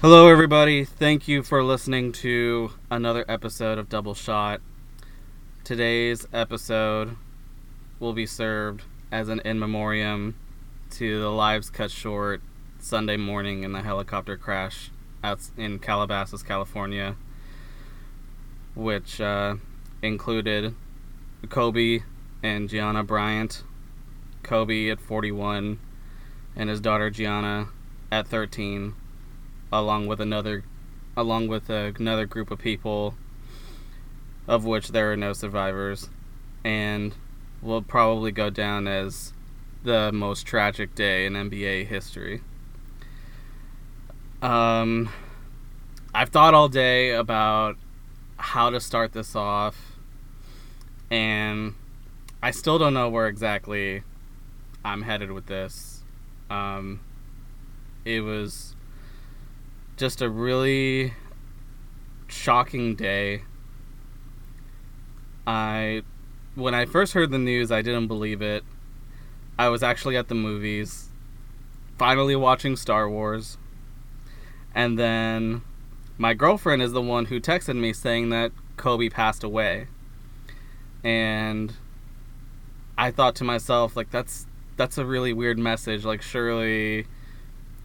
Hello, everybody. Thank you for listening to another episode of Double Shot. Today's episode will be served as an in memoriam to the lives cut short Sunday morning in the helicopter crash out in Calabasas, California, which uh, included Kobe and Gianna Bryant. Kobe at 41 and his daughter Gianna at 13 along with another along with another group of people of which there are no survivors and will probably go down as the most tragic day in NBA history. Um I've thought all day about how to start this off and I still don't know where exactly I'm headed with this. Um it was just a really shocking day. I when I first heard the news, I didn't believe it. I was actually at the movies finally watching Star Wars. And then my girlfriend is the one who texted me saying that Kobe passed away. And I thought to myself like that's that's a really weird message like surely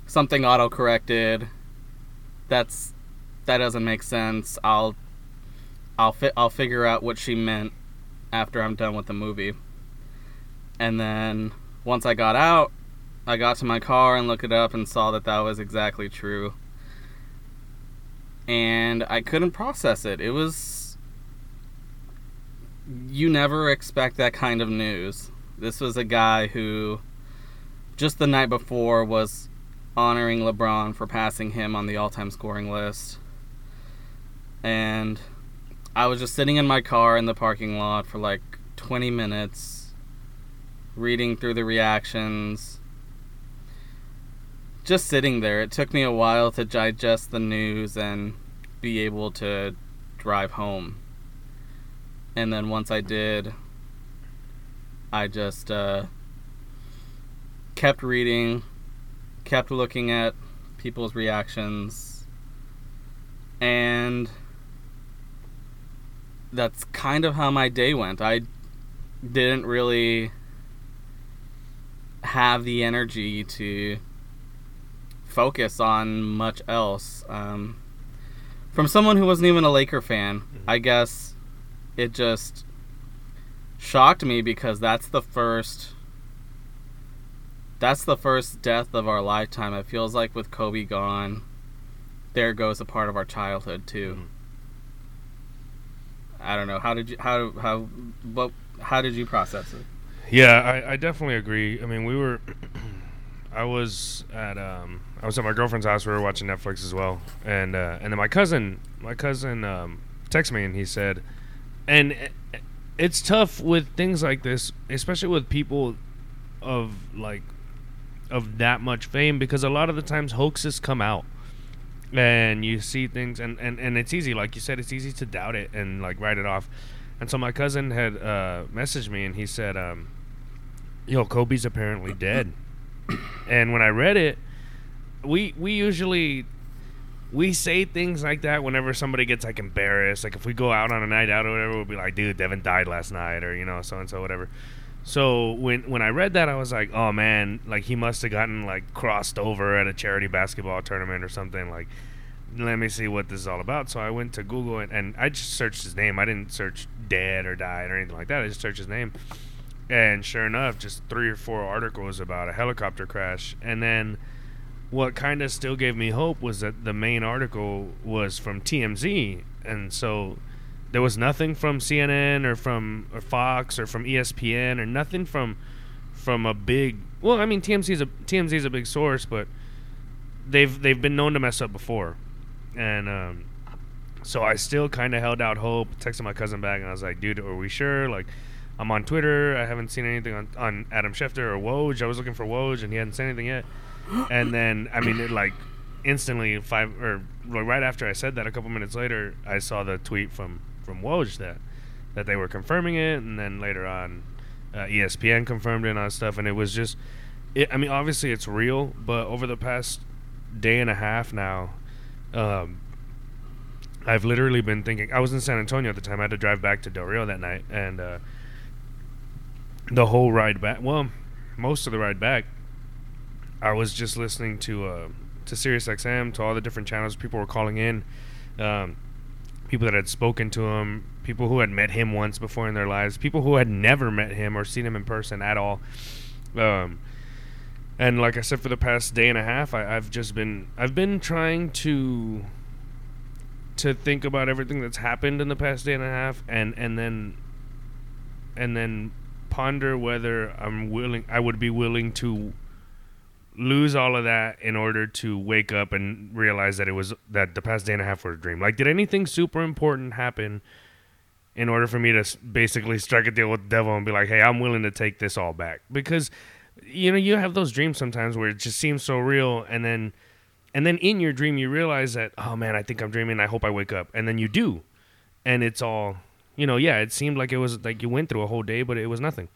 something auto corrected that's that doesn't make sense. I'll I'll fi- I'll figure out what she meant after I'm done with the movie. And then once I got out, I got to my car and looked it up and saw that that was exactly true. And I couldn't process it. It was you never expect that kind of news. This was a guy who just the night before was honoring LeBron for passing him on the all time scoring list. And I was just sitting in my car in the parking lot for like 20 minutes, reading through the reactions. Just sitting there. It took me a while to digest the news and be able to drive home. And then once I did, I just uh, kept reading, kept looking at people's reactions and that's kind of how my day went. I didn't really have the energy to focus on much else. Um, from someone who wasn't even a Laker fan, mm-hmm. I guess it just shocked me because that's the first that's the first death of our lifetime. It feels like with Kobe gone, there goes a part of our childhood too. Mm-hmm. I don't know. How did you how how what how did you process it? Yeah, I, I definitely agree. I mean, we were I was at um I was at my girlfriend's house. We were watching Netflix as well, and uh, and then my cousin my cousin um, texted me and he said, and it's tough with things like this, especially with people of like of that much fame because a lot of the times hoaxes come out and you see things and, and, and it's easy. Like you said it's easy to doubt it and like write it off. And so my cousin had uh, messaged me and he said um, yo kobe's apparently dead. And when i read it we we usually we say things like that whenever somebody gets like embarrassed. Like if we go out on a night out or whatever we'll be like dude devin died last night or you know so and so whatever so when when I read that, I was like, oh man, like he must have gotten like crossed over at a charity basketball tournament or something. Like, let me see what this is all about. So I went to Google and, and I just searched his name. I didn't search dead or died or anything like that. I just searched his name, and sure enough, just three or four articles about a helicopter crash. And then what kind of still gave me hope was that the main article was from TMZ, and so there was nothing from CNN or from or Fox or from ESPN or nothing from from a big. Well, I mean TMZ is a TMZ is a big source, but they've they've been known to mess up before, and um, so I still kind of held out hope. Texted my cousin back and I was like, "Dude, are we sure?" Like, I'm on Twitter. I haven't seen anything on, on Adam Schefter or Woj. I was looking for Woj and he hadn't said anything yet. And then I mean, it like instantly five or right after I said that, a couple minutes later, I saw the tweet from from Woj that that they were confirming it, and then later on, uh, ESPN confirmed it on stuff, and it was just, it, I mean, obviously it's real, but over the past day and a half now, Um, I've literally been thinking. I was in San Antonio at the time. I had to drive back to Del Rio that night, and uh, the whole ride back. Well, most of the ride back, I was just listening to uh, to Sirius XM, to all the different channels. People were calling in, um, people that had spoken to him, people who had met him once before in their lives, people who had never met him or seen him in person at all. Um, and like I said, for the past day and a half, I, I've just been I've been trying to to think about everything that's happened in the past day and a half, and and then and then ponder whether I'm willing I would be willing to lose all of that in order to wake up and realize that it was that the past day and a half was a dream. Like, did anything super important happen in order for me to basically strike a deal with the devil and be like, hey, I'm willing to take this all back? Because you know you have those dreams sometimes where it just seems so real, and then and then in your dream you realize that oh man, I think I'm dreaming. I hope I wake up, and then you do, and it's all you know. Yeah, it seemed like it was like you went through a whole day, but it was nothing.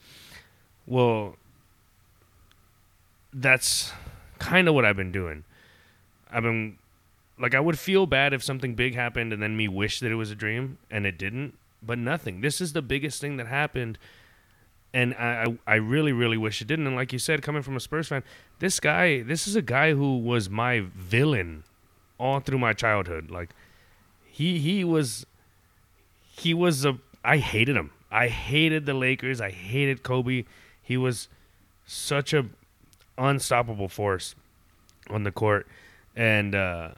Well, that's kind of what I've been doing. I've been like I would feel bad if something big happened and then me wish that it was a dream and it didn't, but nothing. This is the biggest thing that happened and I I really really wish it didn't and like you said coming from a Spurs fan, this guy, this is a guy who was my villain all through my childhood. Like he he was he was a I hated him. I hated the Lakers. I hated Kobe. He was such a unstoppable force on the court, and uh,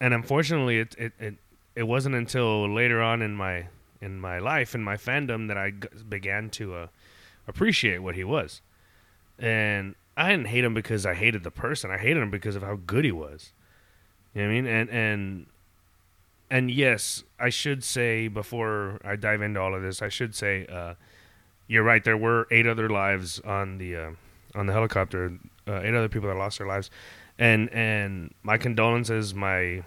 and unfortunately, it, it it it wasn't until later on in my in my life in my fandom that I g- began to uh, appreciate what he was, and I didn't hate him because I hated the person. I hated him because of how good he was. You know what I mean? And and and yes, I should say before I dive into all of this, I should say uh, you're right. There were eight other lives on the uh, on the helicopter. Uh, eight other people that lost their lives, and and my condolences, my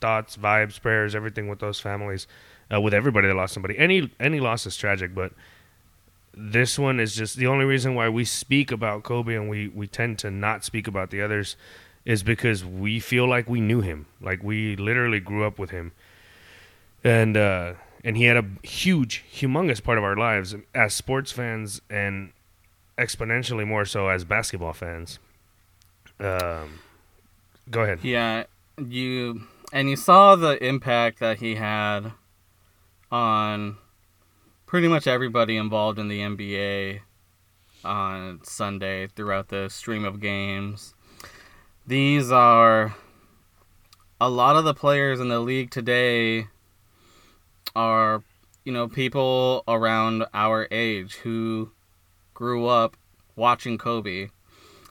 thoughts, vibes, prayers, everything with those families, uh, with everybody that lost somebody. Any any loss is tragic, but this one is just the only reason why we speak about Kobe and we we tend to not speak about the others is because we feel like we knew him, like we literally grew up with him, and uh, and he had a huge, humongous part of our lives as sports fans and exponentially more so as basketball fans. Um, go ahead. Yeah, you and you saw the impact that he had on pretty much everybody involved in the NBA on Sunday throughout the stream of games. These are a lot of the players in the league today are you know people around our age who grew up watching Kobe.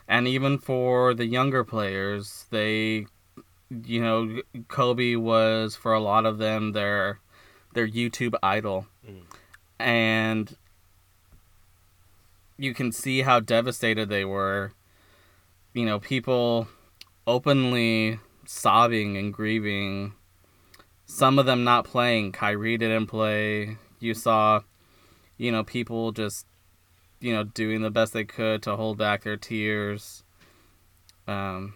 And even for the younger players they you know Kobe was for a lot of them their their YouTube idol. Mm. and you can see how devastated they were. You know people openly sobbing and grieving. Some of them not playing. Kyrie didn't play. You saw you know people just you know doing the best they could to hold back their tears. Um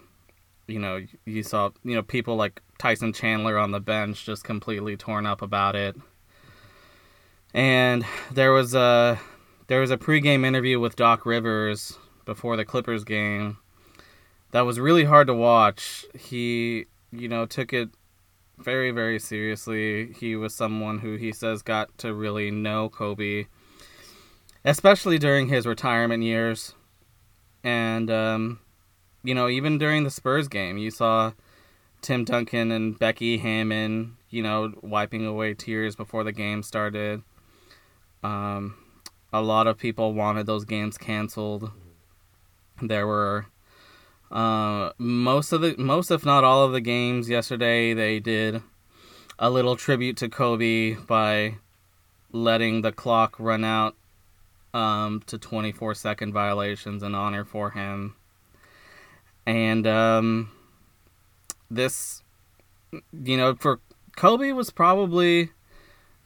you know you saw you know people like Tyson Chandler on the bench just completely torn up about it. And there was a there was a pregame interview with Doc Rivers before the Clippers game that was really hard to watch. He you know took it very very seriously. He was someone who he says got to really know Kobe especially during his retirement years and um you know, even during the Spurs game, you saw Tim Duncan and Becky Hammon, you know, wiping away tears before the game started. Um, a lot of people wanted those games canceled. There were uh, most of the most, if not all of the games yesterday. They did a little tribute to Kobe by letting the clock run out um, to 24 second violations in honor for him and um, this, you know, for Kobe was probably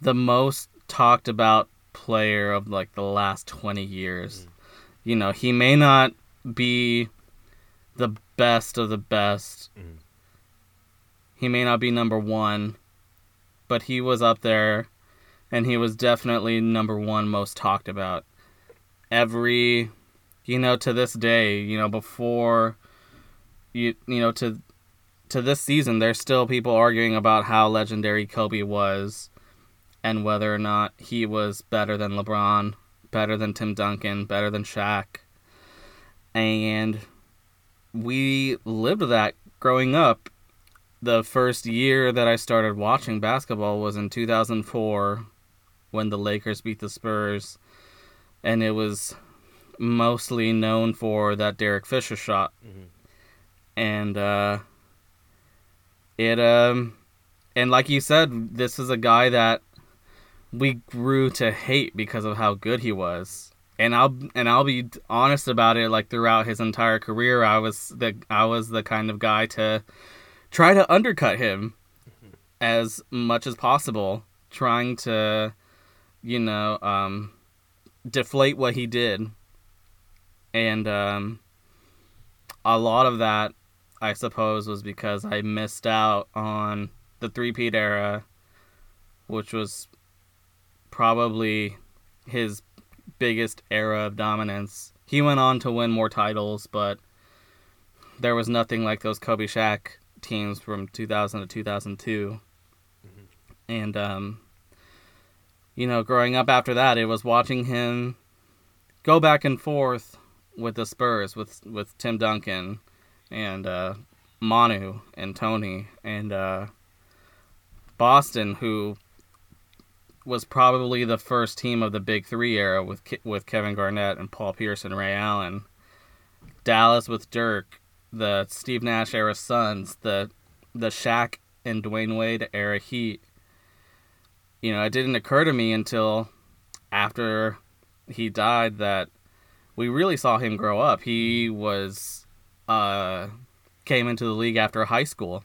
the most talked about player of like the last 20 years. You know, he may not be the best of the best, Mhm. He may not be number one, but he was up there, and he was definitely number one most talked about. Every, you know, to this day, you know, before, you you know, to to this season, there's still people arguing about how legendary Kobe was, and whether or not he was better than LeBron, better than Tim Duncan, better than Shaq, and we lived that growing up. The first year that I started watching basketball was in 2004 when the Lakers beat the Spurs and it was mostly known for that Derek Fisher shot. Mhm. And uh it um and like you said this is a guy that we grew to hate because of how good he was. And I'll and I'll be honest about it like throughout his entire career I was the I was the kind of guy to try to undercut him as much as possible, trying to, you know, um, deflate what he did. And um, a lot of that, I suppose, was because I missed out on the three-peat era, which was probably his biggest era of dominance. He went on to win more titles, but there was nothing like those Kobe Shaq teams from 2000 to 2002. And, um, you know, growing up after that, it was watching him go back and forth with the Spurs, with, with Tim Duncan and uh, Manu and Tony and uh, Boston, who was probably the first team of the Big Three era with with Kevin Garnett and Paul Pierce and Ray Allen. Dallas with Dirk, the Steve Nash era Suns, the the Shaq and Dwyane Wade era Heat. You know, it didn't occur to me until after he died that we really saw him grow up. He was uh came into the league after high school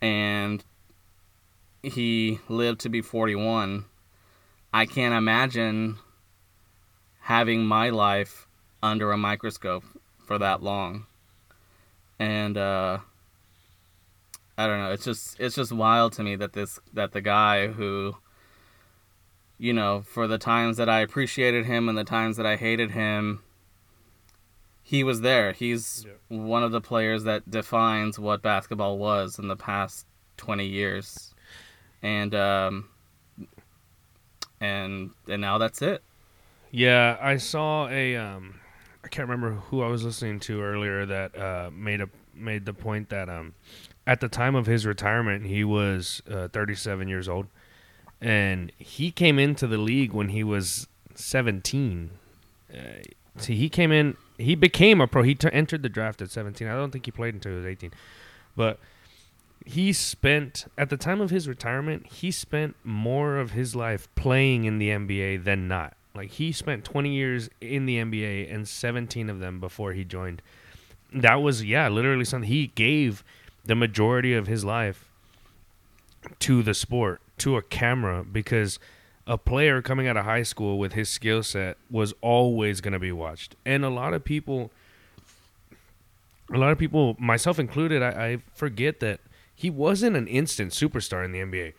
and he lived to be 41. I can't imagine having my life under a microscope for that long. And uh I don't know, it's just it's just wild to me that this that the guy who you know, for the times that I appreciated him and the times that I hated him, he was there. He's Yeah. one of the players that defines what basketball was in the past 20 years. And um and and now that's it. Yeah, I saw a um I can't remember who I was listening to earlier that uh made a made the point that um at the time of his retirement he was uh, 37 years old and he came into the league when he was 17. Uh, see, he came in he became a pro. He t- entered the draft at 17. I don't think he played until he was 18. But he spent at the time of his retirement he spent more of his life playing in the nba than not like he spent 20 years in the nba and 17 of them before he joined that was yeah literally something he gave the majority of his life to the sport to a camera because a player coming out of high school with his skill set was always going to be watched and a lot of people a lot of people myself included I, I forget that he wasn't an instant superstar in the NBA.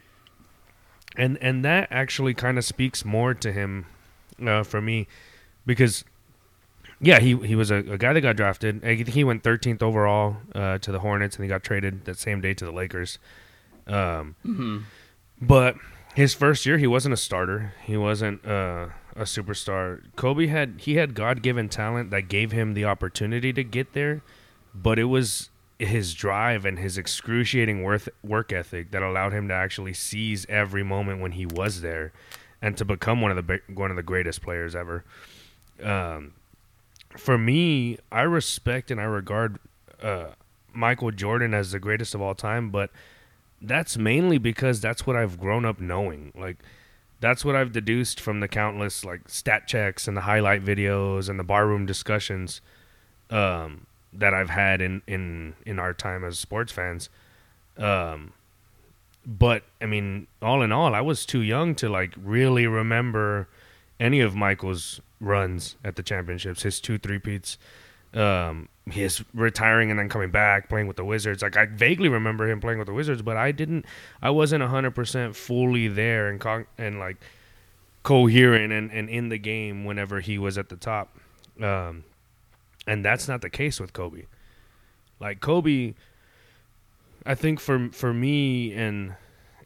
And and that actually kind of speaks more to him uh, for me because yeah, he he was a, a guy that got drafted. I think he went 13th overall uh, to the Hornets and he got traded that same day to the Lakers. Um, hmm but his first year, he wasn't a starter. He wasn't uh, a superstar. Kobe had he had God given talent that gave him the opportunity to get there, but it was his drive and his excruciating worth, work ethic that allowed him to actually seize every moment when he was there, and to become one of the one of the greatest players ever. Um, for me, I respect and I regard uh, Michael Jordan as the greatest of all time, but that's mainly because that's what I've grown up knowing. Like that's what I've deduced from the countless like stat checks and the highlight videos and the barroom discussions um, that I've had in in in our time as sports fans. Um, but I mean, all in all, I was too young to like really remember any of Michael's runs at the championships, his two three peats. Um, his retiring and then coming back playing with the Wizards. Like I vaguely remember him playing with the Wizards, but I didn't. I wasn't hundred percent fully there and con- and like coherent and, and in the game whenever he was at the top. Um, and that's not the case with Kobe. Like Kobe, I think for for me and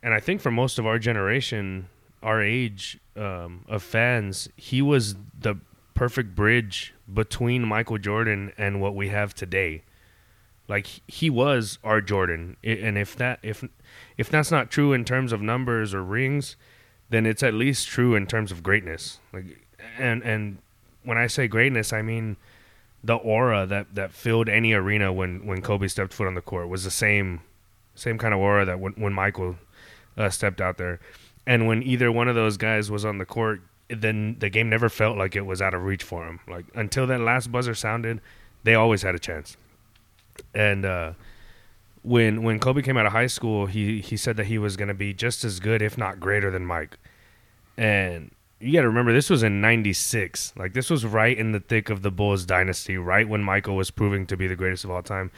and I think for most of our generation, our age um, of fans, he was the perfect bridge between Michael Jordan and what we have today. Like he was our Jordan, and if that if if that's not true in terms of numbers or rings, then it's at least true in terms of greatness. Like and and when I say greatness, I mean the aura that that filled any arena when when Kobe stepped foot on the court was the same same kind of aura that when when Michael uh, stepped out there. And when either one of those guys was on the court, then the game never felt like it was out of reach for him. Like until that last buzzer sounded, they always had a chance. And uh, when when Kobe came out of high school, he he said that he was going to be just as good, if not greater, than Mike. And you got to remember, this was in '96. Like this was right in the thick of the Bulls dynasty, right when Michael was proving to be the greatest of all time.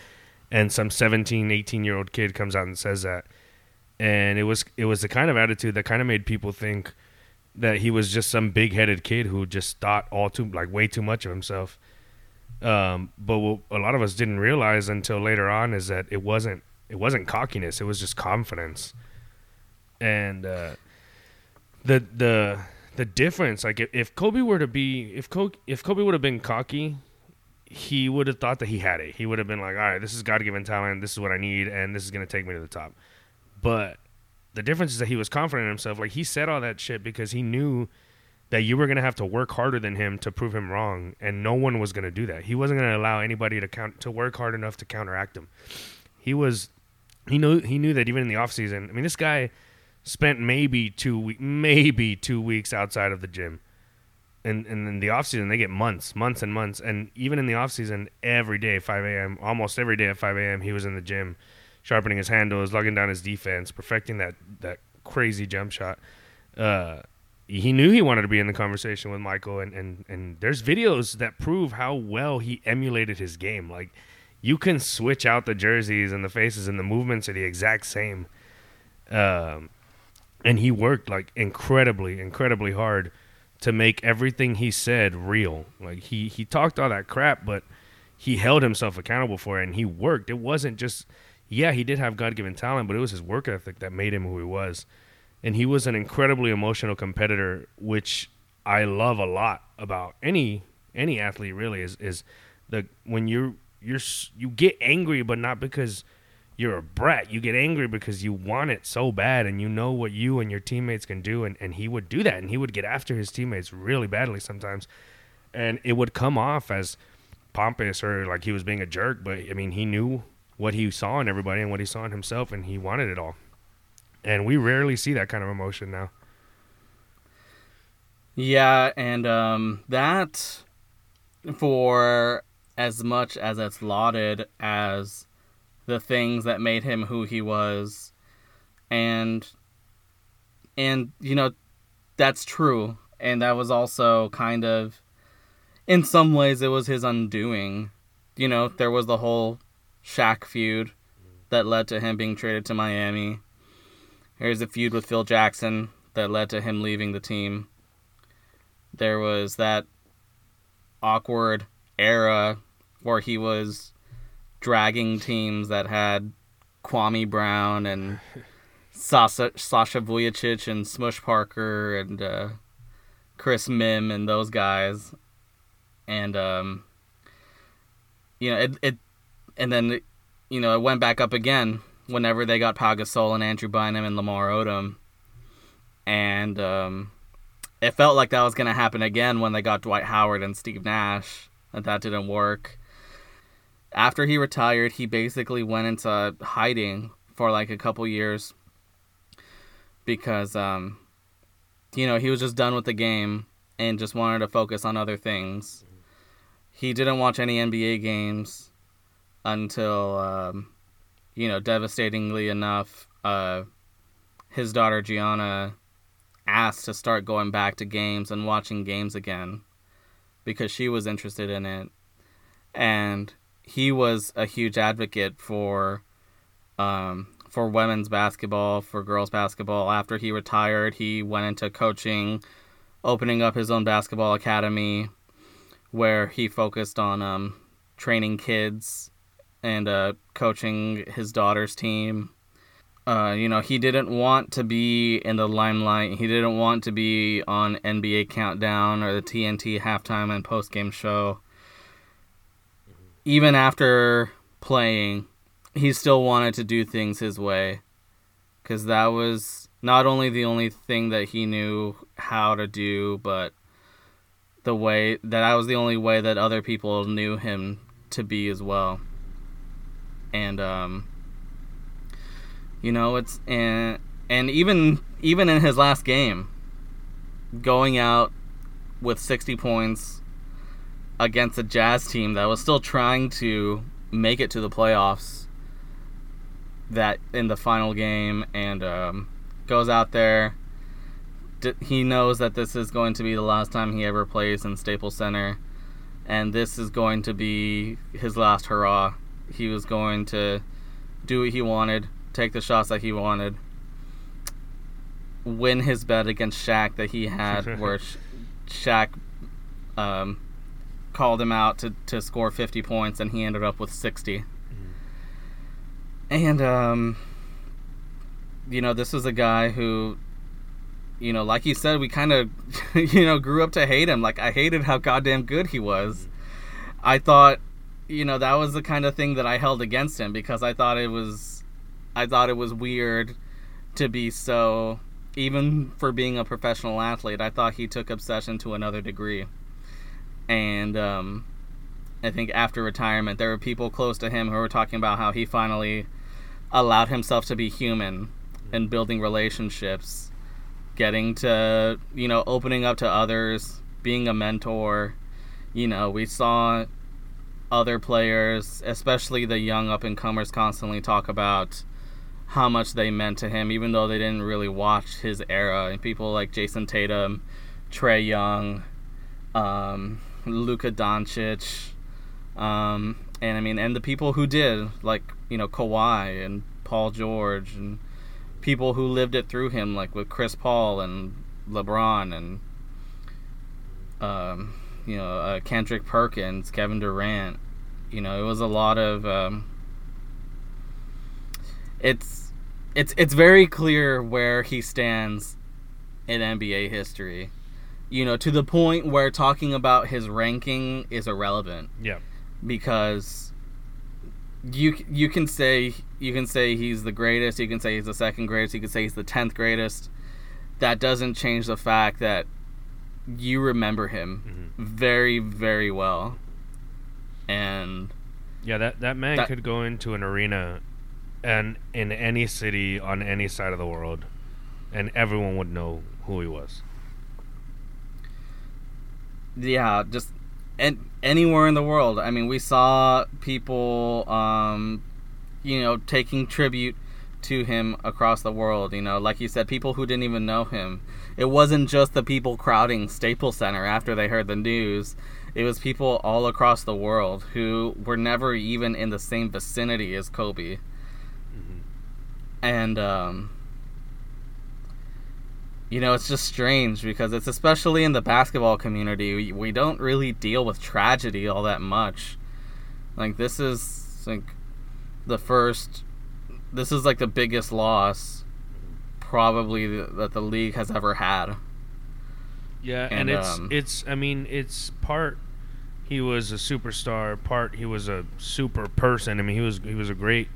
And some 17, 18 year old kid comes out and says that, and it was it was the kind of attitude that kind of made people think that he was just some big headed kid who just thought all too like way too much of himself. Um, but what a lot of us didn't realize until later on is that it wasn't it wasn't cockiness; it was just confidence. And uh, the the the difference, like if, if Kobe were to be if Kobe if Kobe would have been cocky, he would have thought that he had it. He would have been like, all right, this is God given talent. This is what I need, and this is gonna take me to the top. But the difference is that he was confident in himself. Like he said all that shit because he knew that you were to have to work harder than him to prove him wrong and no one was to do that. He wasn't to allow anybody to count to work hard enough to counteract him. He was he knew he knew that even in the off season i mean this guy spent maybe two maybe two weeks outside of the gym. And and in the off season they get months months and months. And even in the off season every day 5 a.m almost every day at 5 a.m he was in the gym sharpening his handles lugging down his defense perfecting that that crazy jump shot uh he knew he wanted to be in the conversation with Michael, and, and, and there's videos that prove how well he emulated his game. Like, you can switch out the jerseys and the faces, and the movements are the exact same. Um, and he worked like incredibly, incredibly hard to make everything he said real. Like he he talked all that crap, but he held himself accountable for it, and he worked. It wasn't just yeah, he did have God given talent, but it was his work ethic that made him who he was and he was an incredibly emotional competitor, which I love a lot about any any athlete. Really, is is the when you're you're you get angry, but not because you're a brat. You get angry because you want it so bad, and you know what you and your teammates can do, and and he would do that, and he would get after his teammates really badly sometimes, and it would come off as pompous or like he was being a jerk. But I mean, he knew what he saw in everybody and what he saw in himself, and he wanted it all and we rarely see that kind of emotion now. Yeah, and um, that for as much as it's lauded as the things that made him who he was, and and you know that's true, and that was also kind of in some ways it was his undoing. You know, there was the whole Shaq feud that led to him being traded to Miami Here's a feud with Phil Jackson that led to him leaving the team. There was that awkward era where he was dragging teams that had Kwame Brown and Sasha, Sasha Vujacic and Smush Parker and uh, Chris Mihm and those guys. And, um, you know, it, it, and then, you know, it went back up again whenever they got Pau Gasol and Andrew Bynum and Lamar Odom. And um, it felt like that was going to happen again when they got Dwight Howard and Steve Nash, and that didn't work. After he retired, he basically went into hiding for like a couple years because, um, you know, he was just done with the game and just wanted to focus on other things. He didn't watch any NBA games until um, you know, devastatingly enough, uh, his daughter Gianna asked to start going back to games and watching games again because she was interested in it. And he was a huge advocate for um, for women's basketball, for girls basketball. After he retired, he went into coaching, opening up his own basketball academy, where he focused on um, training kids and uh, coaching his daughter's team. Uh, you know, he didn't want to be in the limelight. He didn't want to be on NBA Countdown or the TNT halftime and postgame show. Even after playing, he still wanted to do things his way because that was not only the only thing that he knew how to do but the way that I was the only way that other people knew him to be as well and um you know it's and and even even in his last game going out with 60 points against a jazz team that was still trying to make it to the playoffs that in the final game and um, goes out there. D- he knows that this is going to be the last time he ever plays in Staples Center, and this is going to be his last hurrah. He was going to do what he wanted, take the shots that he wanted, win his bet against Shaq that he had, where Sh- Shaq um, called him out to, to score 50 points, and he ended up with 60. And um you know, this was a guy who you know, like you said, we kind of you know, grew up to hate him. Like I hated how goddamn good he was. I thought you know, that was the kind of thing that I held against him because I thought it was I thought it was weird to be so even for being a professional athlete, I thought he took obsession to another degree. And um I think after retirement, there were people close to him who were talking about how he finally allowed himself to be human and building relationships, getting to, you know, opening up to others, being a mentor. You know, we saw other players, especially the young up and comers, constantly talk about how much they meant to him, even though they didn't really watch his era. And people like Jayson Tatum, Trae Young, um, Luka Doncic, um, and I mean, and the people who did, like you know Kawhi and Paul George, and people who lived it through him, like with Chris Paul and LeBron and um, you know uh, Kendrick Perkins, Kevin Durant. You know, it was a lot of. Um, it's it's it's very clear where he stands in NBA history. You know, to the point where talking about his ranking is irrelevant Yeah. because you you can say you can say he's the greatest, you can say he's the second greatest, you can say he's the tenth greatest. That doesn't change the fact that you remember him very very well, and Yeah, that that man That- could go into an arena and in any city on any side of the world and everyone would know who he was. yeah, just and anywhere in the world. I mean, we saw people, um, you know, taking tribute to him across the world. You know, like you said, people who didn't even know him. It wasn't just the people crowding Staples Center after they heard the news. It was people all across the world who were never even in the same vicinity as Kobe. And um, you know, it's just strange because it's especially in the basketball community, we, we don't really deal with tragedy all that much. Like this is like the first this is like the biggest loss probably that the league has ever had. Yeah, and, And, it's um, it's I mean, it's part he was a superstar, part he was a super person. I mean, he was he was a great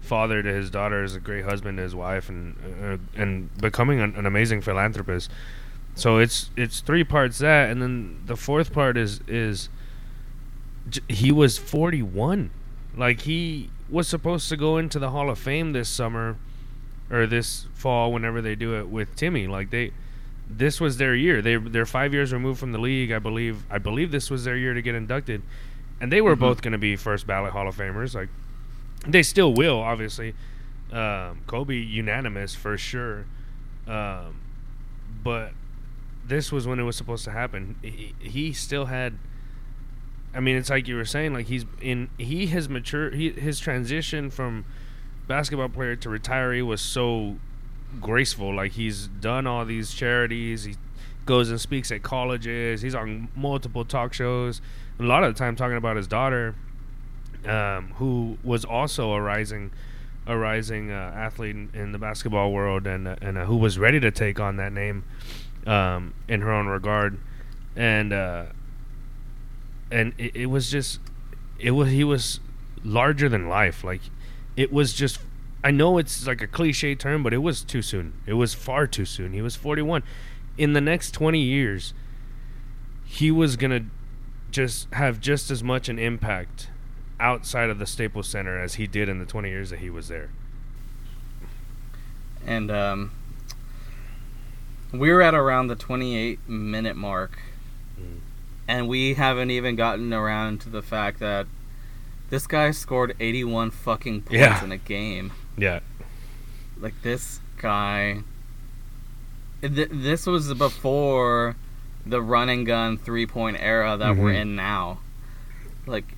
father to his daughter, daughters, a great husband to his wife, and uh, and becoming an, an amazing philanthropist. So it's it's three parts that, and then the fourth part is is j- he was forty one, like he was supposed to go into the Hall of Fame this summer or this fall, whenever they do it with Timmy. Like they, this was their year. They they're five years removed from the league. I believe I believe this was their year to get inducted, and they were Mhm. both going to be first ballot Hall of Famers. Like they still will, obviously. Um, Kobe unanimous for sure, um, but this was when it was supposed to happen. He, he still had. I mean, it's like you were saying, like he's in, he has matured, he, his transition from basketball player to retiree was so graceful. Like he's done all these charities, he goes and speaks at colleges, he's on multiple talk shows. A lot of the time, talking about his daughter, um, who was also a rising, a rising uh, athlete in, the basketball world, and uh, and uh, who was ready to take on that name um, in her own regard, and uh, and it, it was just, it was he was larger than life. Like it was just I know it's like a cliche term, but it was too soon. It was far too soon. He was 41. In the next 20 years, he was going to just have just as much an impact outside of the Staples Center as he did in the 20 years that he was there. And um, we're at around the 28 minute mark, mm. And we haven't even gotten around to the fact that this guy scored 81 fucking points yeah. in a game. Yeah. Like this guy. Th- this was before the run and gun three point era that mm-hmm. we're in now. Like,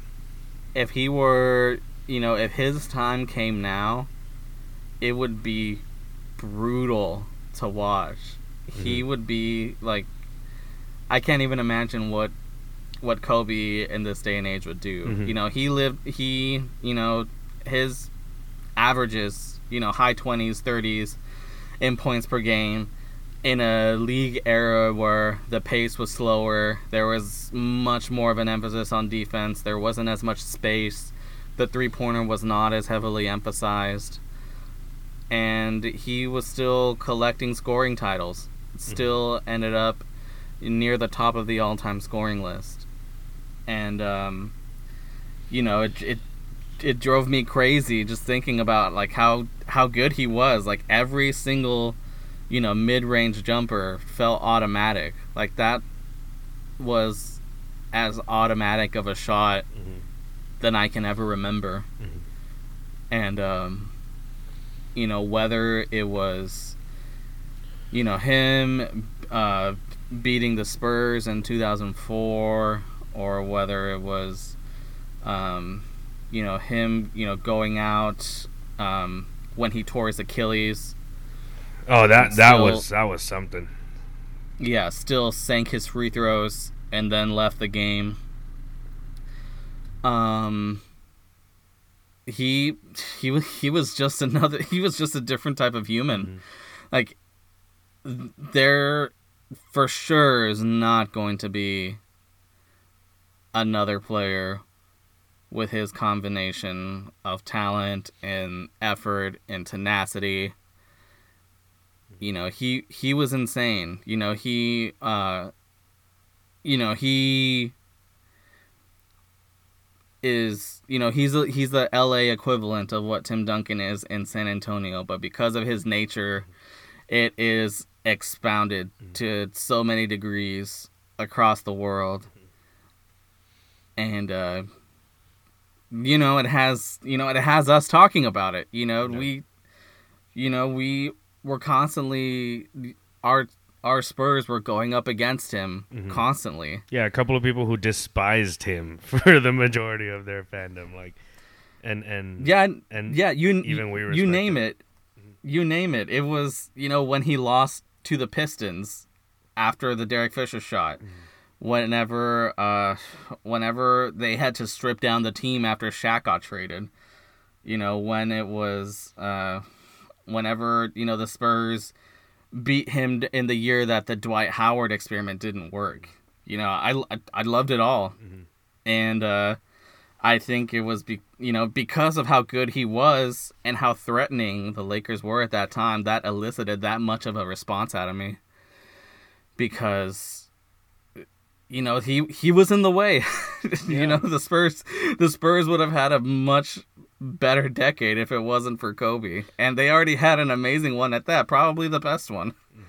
if he were, you know, if his time came now, it would be brutal to watch. Mm-hmm. He would be like, I can't even imagine what what Kobe in this day and age would do. Mm-hmm. You know, he lived he, you know, his averages, you know, high 20s, 30s in points per game in a league era where the pace was slower, there was much more of an emphasis on defense, there wasn't as much space, the three-pointer was not as heavily emphasized. And he was still collecting scoring titles. Mm-hmm. Still mm-hmm. ended up near the top of the all-time scoring list and um, you know it, it it drove me crazy just thinking about like how how good he was like every single you know mid-range jumper felt automatic like that was as automatic of a shot mm-hmm. than I can ever remember mm-hmm. and um, you know whether it was you know him uh, beating the Spurs in 2004 or whether it was, um, you know, him, you know, going out um, when he tore his Achilles. Oh, that that still, was that was something. Yeah, still sank his free throws and then left the game. Um, he he was he was just another he was just a different type of human. Mm-hmm. Like there for sure is not going to be another player with his combination of talent and effort and tenacity. You know, he he was insane. You know, he uh you know, he is you know he's a, he's the LA equivalent of what Tim Duncan is in San Antonio, but because of his nature, it is expounded mm-hmm. to so many degrees across the world and uh, you know it has you know it has us talking about it. You know yeah. we, you know we were constantly our our Spurs were going up against him mm-hmm. constantly. Yeah, a couple of people who despised him for the majority of their fandom, like, and and yeah, and yeah, you even we you name him. it, mm-hmm. you name it. It was you know when he lost to the Pistons after the Derek Fisher shot. Whenever uh whenever they had to strip down the team after Shaq got traded. You know, when it was uh whenever, you know, the Spurs beat him in the year that the Dwight Howard experiment didn't work. You know, I I loved it all. Mm-hmm. And uh I think it was be, you know because of how good he was and how threatening the Lakers were at that time that elicited that much of a response out of me because you know he he was in the way. you know the Spurs the Spurs would have had a much better decade if it wasn't for Kobe, and they already had an amazing one at that, probably the best one. Mm-hmm.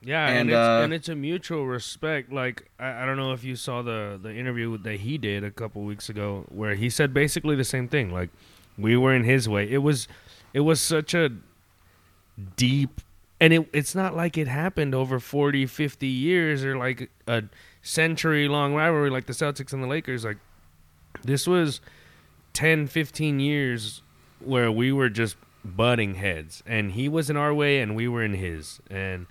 Yeah, and and it's, uh, and it's, a mutual respect. Like I, I don't know if you saw the the interview that he did a couple weeks ago, where he said basically the same thing. Like we were in his way. It was it was such a deep and it, it's not like it happened over 40 50 years or like a century long rivalry like the celtics and the lakers like this was 10 15 years where we were just butting heads and he was in our way and we were in his and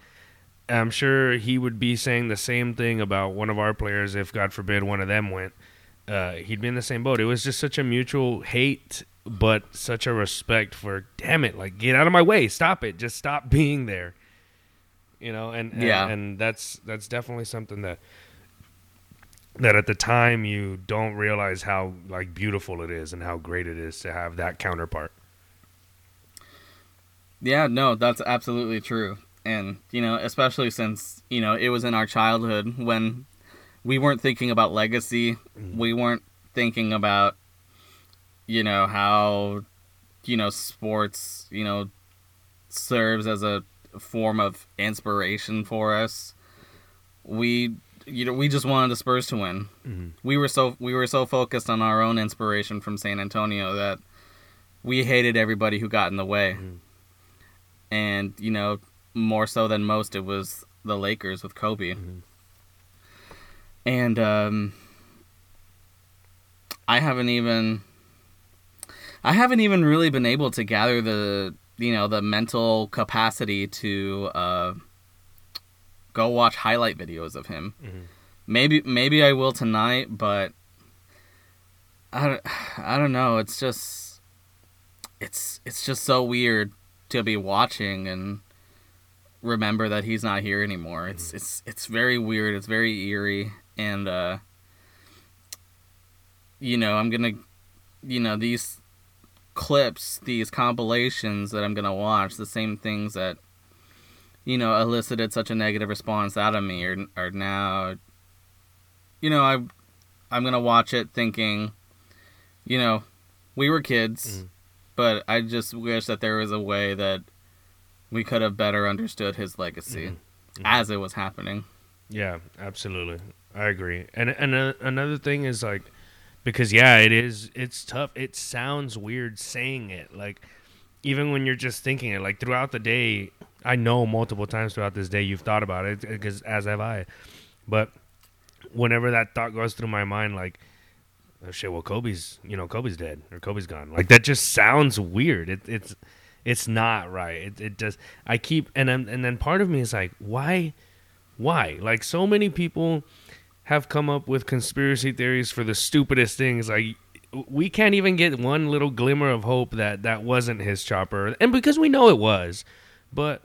i'm sure he would be saying the same thing about one of our players if god forbid one of them went. Uh, he'd be in the same boat. It was just such a mutual hate but such a respect for damn it like get out of my way. Stop it. Just stop being there. You know and and, Yeah. and that's that's definitely something that that at the time you don't realize how like beautiful it is and how great it is to have that counterpart. Yeah, no, that's absolutely true. And, you know, especially since, you know, it was in our childhood when we weren't thinking about legacy. We weren't thinking about, you know, how, you know, sports, you know, serves as a form of inspiration for us. We, you know, we just wanted the Spurs to win. Mhm. We were so we were so focused on our own inspiration from San Antonio that we hated everybody who got in the way Mhm. and you know more so than most it was the lakers with kobe Mhm. and um i haven't even i haven't even really been able to gather the you know the mental capacity to uh go watch highlight videos of him Mhm. maybe maybe i will tonight but i don't, I don't know it's just it's it's just so weird to be watching and remember that he's not here anymore. It's it's it's very weird. It's very eerie, and uh, you know I'm gonna, you know these clips, these compilations that I'm gonna watch, the same things that you know elicited such a negative response out of me are are now, you know I I'm gonna watch it thinking, you know, we were kids Mhm. but I just wish that there was a way that we could have better understood his legacy Mhm. Mhm. as it was happening. Yeah, absolutely. I agree. And and uh, another thing is like because yeah, it is it's tough. It sounds weird saying it. Like even when you're just thinking it like throughout the day, I know multiple times throughout this day you've thought about it because as have I. But whenever that thought goes through my mind like oh shit, well Kobe's, you know, Kobe's dead or Kobe's gone. Like that just sounds weird. It, it's it's not right. It it just I keep and then and then part of me is like, why why? Like so many people have come up with conspiracy theories for the stupidest things. Like we can't even get one little glimmer of hope that that wasn't his chopper, and because we know it was, but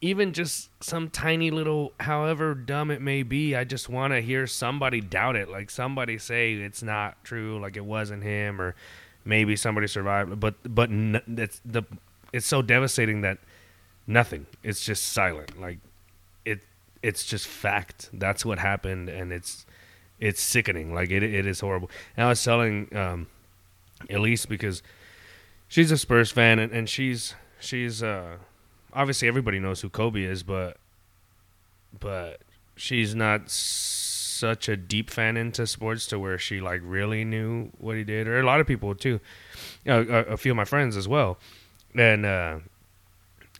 even just some tiny little, however dumb it may be, I just want to hear somebody doubt it. Like somebody say it's not true, like it wasn't him, or maybe somebody survived. But but it's the it's so devastating that nothing. It's just silent. Like it it's just fact. That's what happened, and it's it's sickening. Like it it is horrible. And I was telling um, Elise because she's a Spurs fan, and, and she's she's uh, obviously everybody knows who Kobe is, but but she's not such a deep fan into sports to where she like really knew what he did, or a lot of people too. Uh, a, a few of my friends as well, and. uh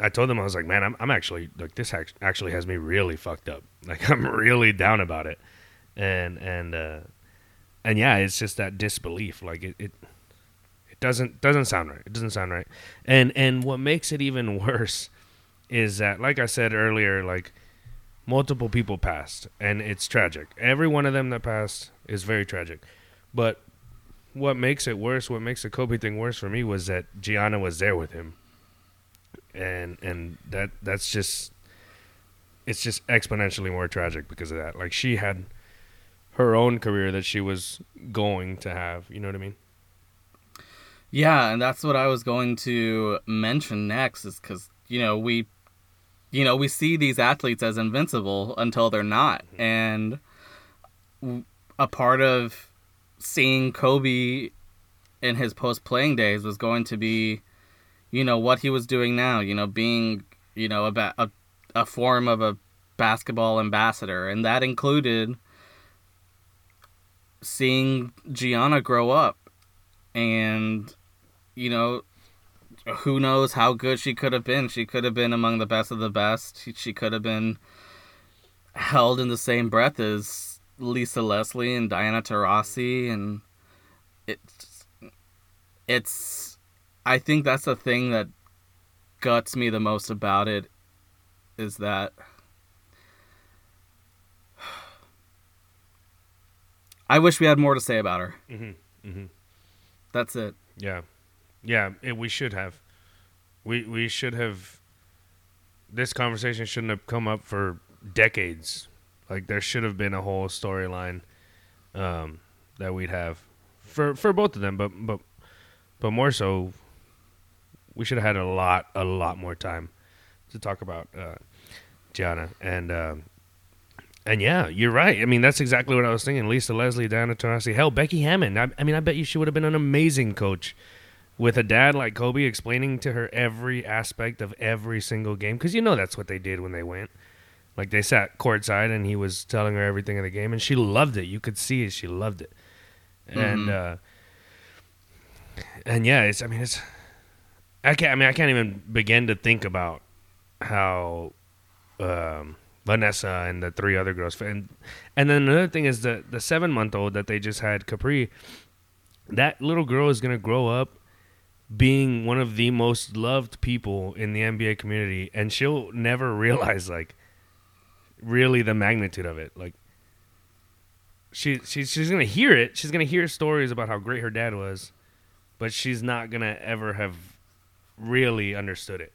I told them I was like, man, I'm, I'm actually like this actually has me really fucked up. Like I'm really down about it, and and uh, and yeah, it's just that disbelief. Like it, it it doesn't doesn't sound right. It doesn't sound right. And and what makes it even worse is that, like I said earlier, like multiple people passed, and it's tragic. Every one of them that passed is very tragic. But what makes it worse, what makes the Kobe thing worse for me, was that Gianna was there with him and and that that's just it's just exponentially more tragic because of that. Like she had her own career that she was going to have. You know what I mean? Yeah, and that's what I was going to mention next is cuz you know, we you know, we see these athletes as invincible until they're not. Mm-hmm. And a part of seeing Kobe in his post playing days was going to be you know what he was doing now, you know, being, you know, a ba- a, a form of a basketball ambassador and that included seeing Gianna grow up and you know who knows how good she could have been? She could have been among the best of the best. She, she could have been held in the same breath as Lisa Leslie and Diana Taurasi, and it's it's. I think that's the thing that guts me the most about it is that I wish we had more to say about her. Mm-hmm. Mm-hmm. That's it. Yeah, yeah. It, we should have. We we should have. This conversation shouldn't have come up for decades. Like there should have been a whole storyline um, that we'd have for for both of them, but but but more so, we should have had a lot a lot more time to talk about uh, Gianna and um, and yeah, you're right. I mean, that's exactly what I was thinking. Lisa Leslie, Diana Taurasi, hell, Becky Hammon. I, I mean, I bet you she would have been an amazing coach with a dad like Kobe explaining to her every aspect of every single game because you know that's what they did when they went. Like they sat courtside and he was telling her everything in the game, and she loved it. You could see she loved it. And Mhm. uh, and yeah, it's. I mean, it's. I can't. I mean, I can't even begin to think about how um, Vanessa and the three other girls. And and then another thing is the the seven month old that they just had, Capri. That little girl is gonna grow up being one of the most loved people in the NBA community, and she'll never realize like really the magnitude of it. Like she she's she's gonna hear it. She's gonna hear stories about how great her dad was, but she's not gonna ever have really understood it.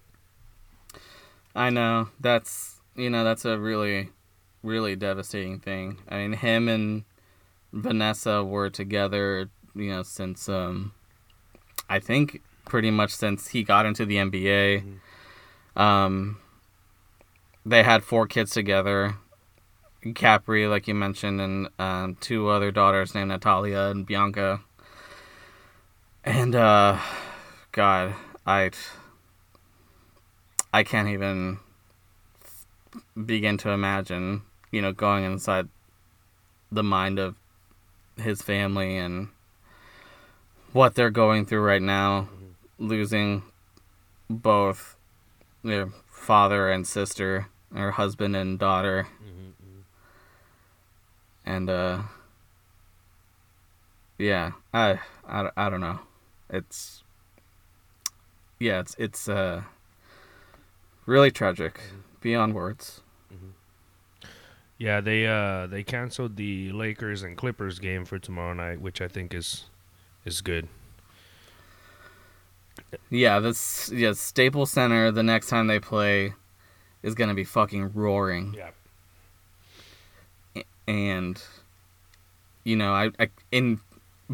I know. That's you know, that's a really really devastating thing. I mean him and Vanessa were together, you know, since um I think pretty much since he got into the NBA. Um they had four kids together. Capri, like you mentioned, and um, two other daughters named Natalia and Bianca. And uh God, I I can't even begin to imagine, you know, going inside the mind of his family and what they're going through right now, losing both their father and sister, or husband and daughter. And uh yeah, I, I I don't know. It's yeah, it's it's uh really tragic beyond words. Yeah, they uh they canceled the Lakers and Clippers game for tomorrow night, which I think is is good. Yeah, this yeah Staples Center the next time they play is gonna be fucking roaring, Yeah. and you know I, I in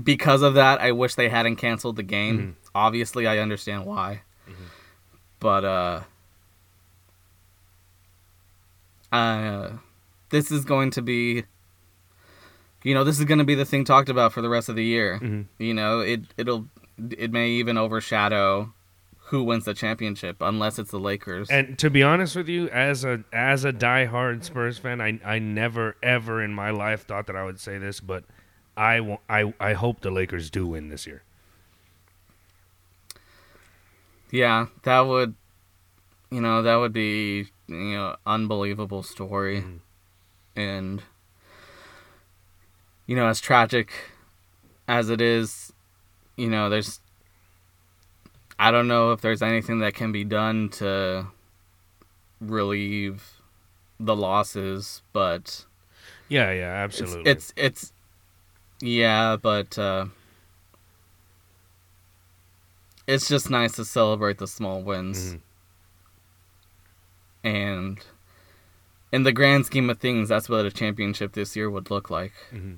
because of that I wish they hadn't canceled the game. Mhm. Obviously, I understand why, Mhm. but uh, uh, this is going to be. You know, this is going to be the thing talked about for the rest of the year. Mhm. You know, it it'll it may even overshadow who wins the championship unless it's the Lakers. And to be honest with you, as a as a diehard Spurs fan, I I never ever in my life thought that I would say this, but I I I hope the Lakers do win this year. yeah, that would you know, that would be you know, unbelievable story. Mhm. And you know, as tragic as it is, you know, there's I don't know if there's anything that can be done to relieve the losses, but Yeah, yeah, absolutely. it's, it's yeah, but uh it's just nice to celebrate the small wins. Mhm. And in the grand scheme of things, that's what a championship this year would look like. Mhm.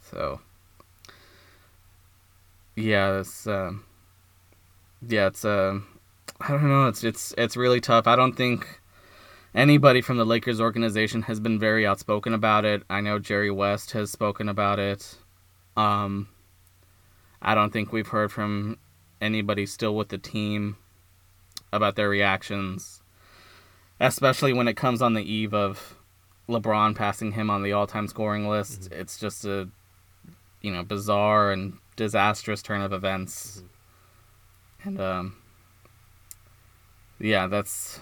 So, yeah, it's um, yeah, it's uh, I don't know, it's it's it's really tough. I don't think anybody from the Lakers organization has been very outspoken about it. I know Jerry West has spoken about it. Um, I don't think we've heard from anybody still with the team about their reactions, especially when it comes on the eve of LeBron passing him on the all-time scoring list. It's just a you know bizarre and disastrous turn of events. and um, yeah, that's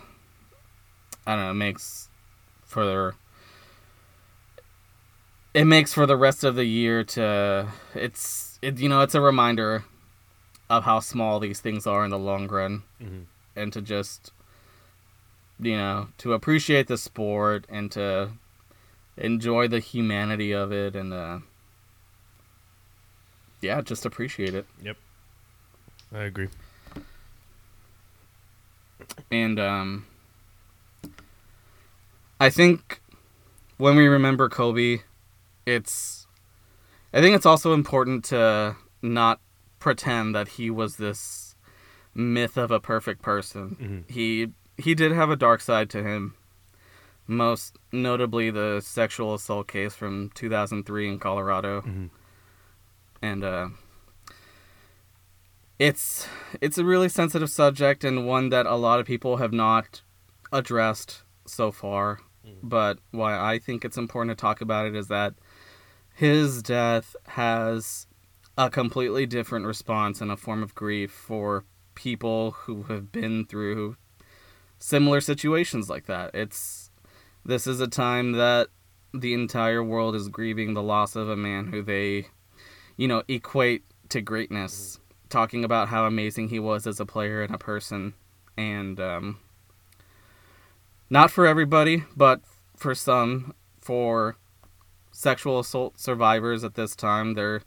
I don't know. It makes for it makes for the rest of the year to it's it you know it's a reminder of how small these things are in the long run Mhm. and to just you know to appreciate the sport and to enjoy the humanity of it and uh yeah just appreciate it Yep. I agree. and um I think when we remember Kobe it's I think it's also important to not pretend that he was this myth of a perfect person. Mhm. He he did have a dark side to him. Most notably the sexual assault case from 2003 in Colorado Mhm. And uh, it's it's a really sensitive subject and one that a lot of people have not addressed so far. Mhm. But why I think it's important to talk about it is that his death has a completely different response and a form of grief for people who have been through similar situations like that. It's this is a time that the entire world is grieving the loss of a man who they you know equate to greatness talking about how amazing he was as a player and a person and um not for everybody but for some for sexual assault survivors at this time there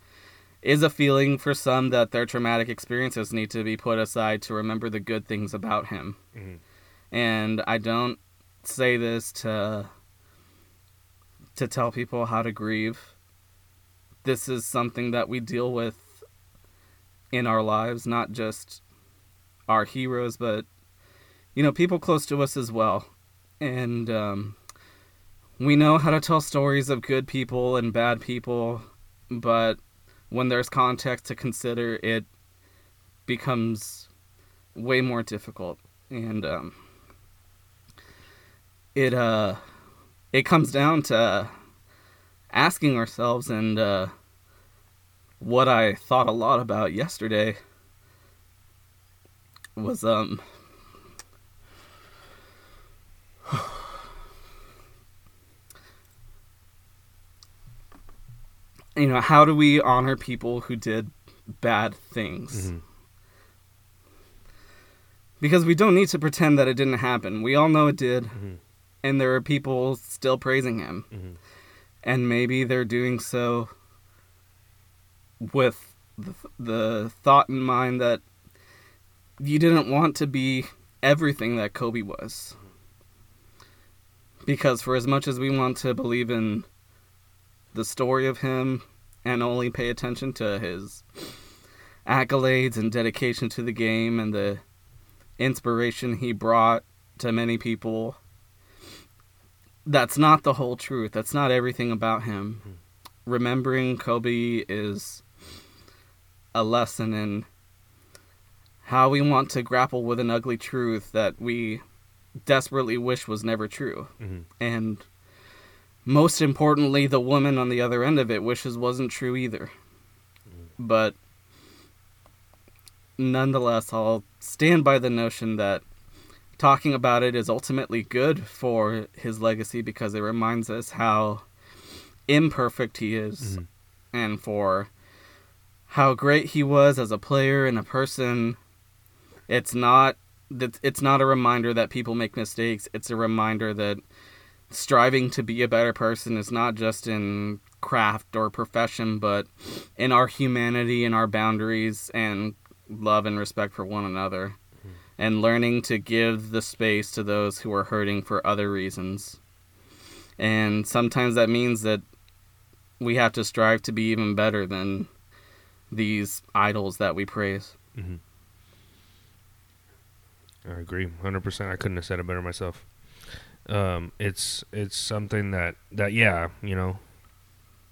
is a feeling for some that their traumatic experiences need to be put aside to remember the good things about him Mhm. and I don't say this to to tell people how to grieve. This is something that we deal with in our lives, not just our heroes, but you know, people close to us as well. And um, we know how to tell stories of good people and bad people, but when there's context to consider, it becomes way more difficult. And um, it uh it comes down to asking ourselves and uh what I thought a lot about yesterday was um you know how do we honor people who did bad things Mhm. because we don't need to pretend that it didn't happen we all know it did Mhm. and there are people still praising him Mhm. And maybe they're doing so with the, the thought in mind that you didn't want to be everything that Kobe was. Because for as much as we want to believe in the story of him and only pay attention to his accolades and dedication to the game and the inspiration he brought to many people, that's not the whole truth. That's not everything about him. Remembering Kobe is a lesson in how we want to grapple with an ugly truth that we desperately wish was never true. Mhm. And most importantly, the woman on the other end of it wishes wasn't true either. But nonetheless, I'll stand by the notion that talking about it is ultimately good for his legacy because it reminds us how imperfect he is Mhm. and for how great he was as a player and a person. It's not that it's not a reminder that people make mistakes. It's a reminder that striving to be a better person is not just in craft or profession, but in our humanity and our boundaries and love and respect for one another. And learning to give the space to those who are hurting for other reasons. And sometimes that means that we have to strive to be even better than these idols that we praise. Mhm. I agree, hundred percent. I couldn't have said it better myself. Um, it's it's something that that yeah, you know,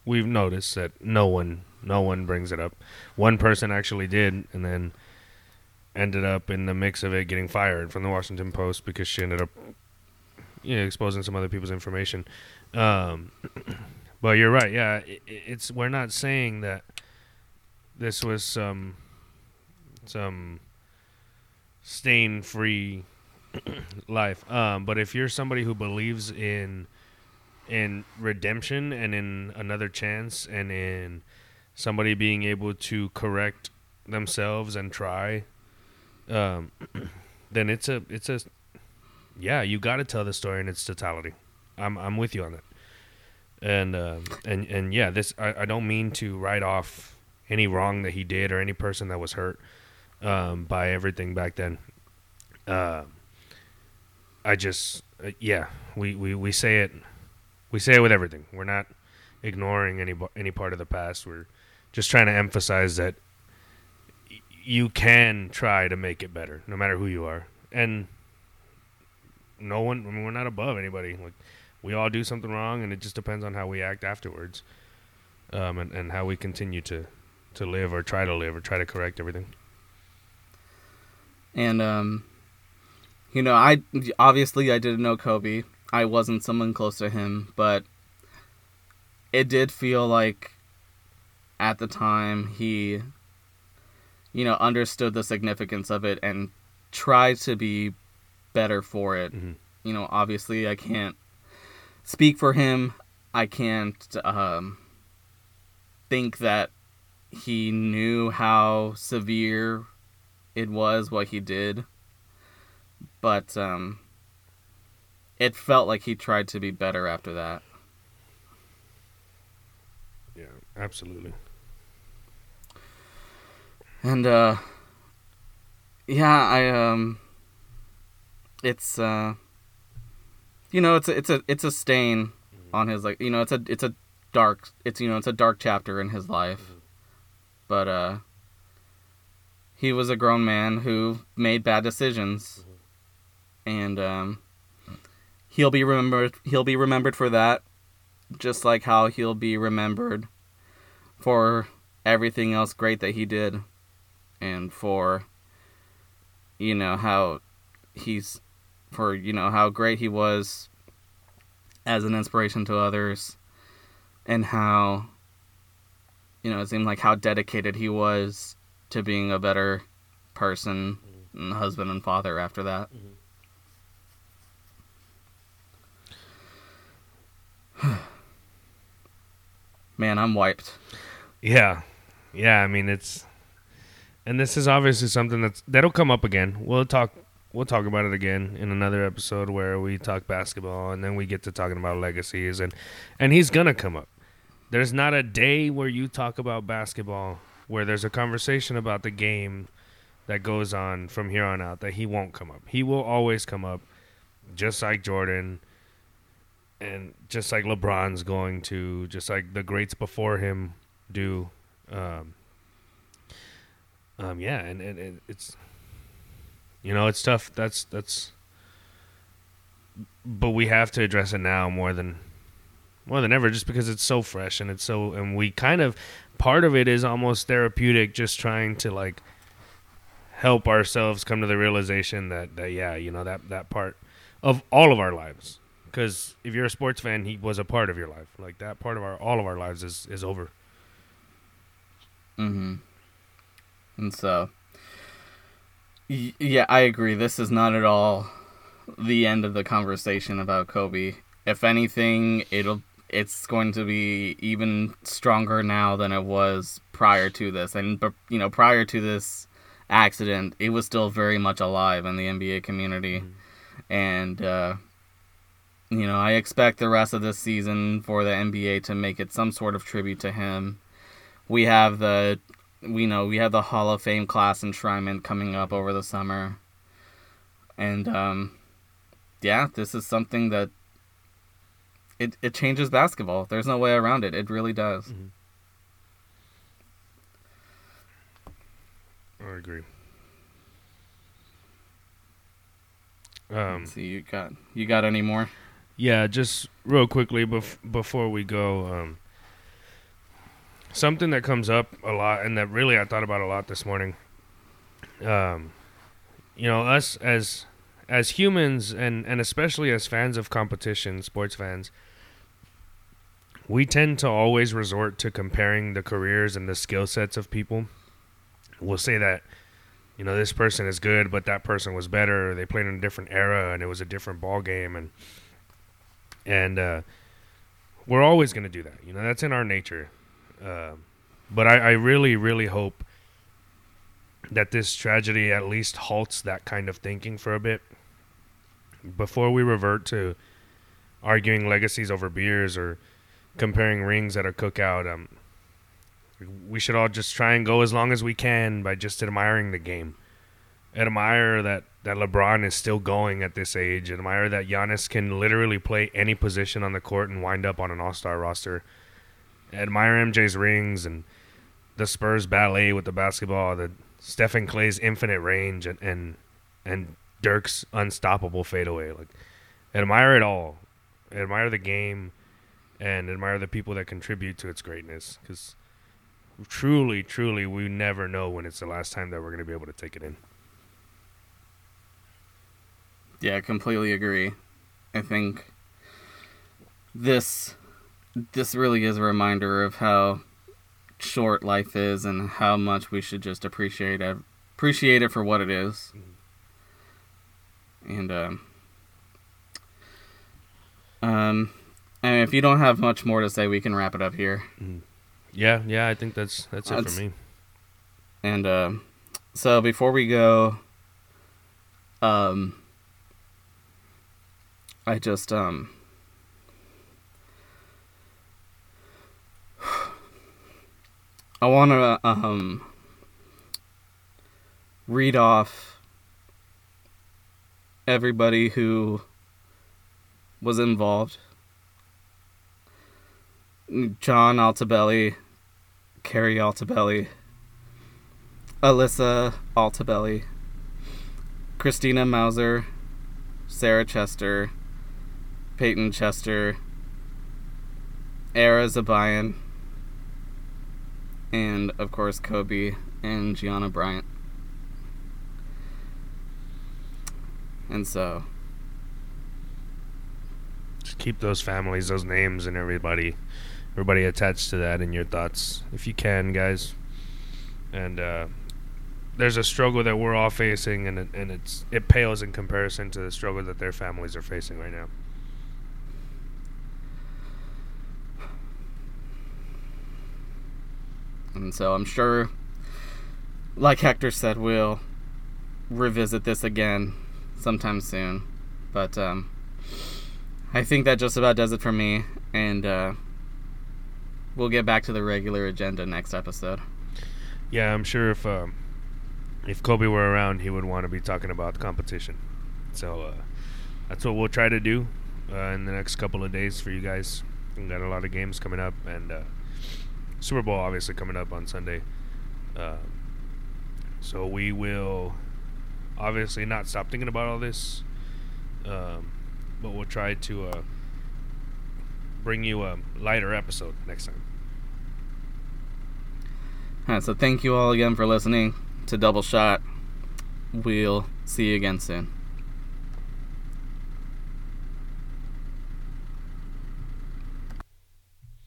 we've noticed that no one no one brings it up. One person actually did, and then ended up in the mix of it getting fired from the Washington Post because she ended up, you know, exposing some other people's information. Um, but you're right. Yeah, it, it's we're not saying that this was some some stain free life. Um, but if you're somebody who believes in in redemption and in another chance and in somebody being able to correct themselves and try, um, then it's a it's a yeah. You got to tell the story in its totality. I'm I'm with you on that. And uh, and and yeah, this I, I don't mean to write off any wrong that he did or any person that was hurt um, by everything back then. Uh, I just uh, yeah, we, we, we say it we say it with everything. We're not ignoring any any part of the past. We're just trying to emphasize that you can try to make it better, no matter who you are, and no one. I mean, we're not above anybody. Like we all do something wrong, and it just depends on how we act afterwards, um, and and how we continue to to live or try to live or try to correct everything. And um, you know, I obviously I didn't know Kobe. I wasn't someone close to him, but it did feel like at the time he you know understood the significance of it and tried to be better for it. Mhm. You know, obviously I can't speak for him. I can't um, think that he knew how severe it was what he did. But um, it felt like he tried to be better after that. Yeah, absolutely. And uh yeah, I um it's uh you know, it's a, it's a it's a stain on his like, you know, it's a it's a dark it's you know, it's a dark chapter in his life. But uh he was a grown man who made bad decisions. And um he'll be remembered he'll be remembered for that just like how he'll be remembered for everything else great that he did and for you know how he's for you know how great he was as an inspiration to others and how you know it seemed like how dedicated he was to being a better person mm-hmm. and husband and father after that. Mm-hmm. Man i'm wiped. Yeah, yeah. I mean, it's, and this is obviously something that's that'll come up again. We'll talk. We'll talk about it again in another episode where we talk basketball, and then we get to talking about legacies, and and he's gonna come up. There's not a day where you talk about basketball where there's a conversation about the game that goes on from here on out that he won't come up. He will always come up, just like Jordan, and just like LeBron's going to, just like the greats before him do. Um, um, yeah, and, and, and it's you know it's tough. That's that's, but we have to address it now more than more than ever, just because it's so fresh and it's so and we kind of part of it is almost therapeutic, just trying to like help ourselves come to the realization that that yeah, you know that that part of all of our lives. Because if you're a sports fan, he was a part of your life. Like that part of our all of our lives is is over. Mm-hmm. And so, yeah, I agree. This is not at all the end of the conversation about Kobe. If anything, it'll it's going to be even stronger now than it was prior to this. And you know, prior to this accident, it was still very much alive in the NBA community. And uh, you know, I expect the rest of this season for the NBA to make it some sort of tribute to him. We have the we know we have the Hall of Fame class enshrinement coming up over the summer. And um yeah, this is something that it it changes basketball. There's no way around it. It really does. I agree. Um, So you got you got any more? Yeah, just real quickly bef- before we go, um, something that comes up a lot and that really I thought about a lot this morning. Um, you know, us as as humans and and especially as fans of competition, sports fans, we tend to always resort to comparing the careers and the skill sets of people. We'll say that you know, this person is good, but that person was better. They played in a different era, and it was a different ball game, and and uh, we're always going to do that. You know, that's in our nature. Uh, but I, I really, really hope that this tragedy at least halts that kind of thinking for a bit before we revert to arguing legacies over beers or comparing rings at a cookout. Um, we should all just try and go as long as we can by just admiring the game. Admire that, that LeBron is still going at this age. Admire that Giannis can literally play any position on the court and wind up on an all star roster. Admire MJ's rings and the Spurs ballet with the basketball, the Steph and Klay's infinite range, and and, and Dirk's unstoppable fadeaway. Like, admire it all. Admire the game, and admire the people that contribute to its greatness. Because truly, truly, we never know when it's the last time that we're going to be able to take it in. Yeah, I completely agree. I think this this really is a reminder of how short life is and how much we should just appreciate it appreciate it for what it is. And um um and if you don't have much more to say, we can wrap it up here. Yeah, yeah, I think that's that's it That's- for me. And um so before we go, um, I just um, I want to um read off everybody who was involved. John Altobelli, Keri Altobelli, Alyssa Altobelli, Christina Mauser, Sarah Chester, Payton Chester, Ara Zobayan, and of course Kobe and Gianna Bryant. And so, Just keep those families, those names, and everybody, everybody attached to that in your thoughts, if you can, guys. And uh, there's a struggle that we're all facing, and it, and it's it pales in comparison to the struggle that their families are facing right now. And so I'm sure, like Hector said, we'll revisit this again sometime soon. But um, I think that just about does it for me, and uh, we'll get back to the regular agenda next episode. Yeah, I'm sure if um, if Kobe were around, he would want to be talking about competition. So uh, that's what we'll try to do uh, in the next couple of days for you guys. We got a lot of games coming up, and uh, Super Bowl obviously coming up on Sunday. Uh, so we will obviously not stop thinking about all this, um, but we'll try to uh, bring you a lighter episode next time. All right, so thank you all again for listening to Double Shot. We'll see you again soon.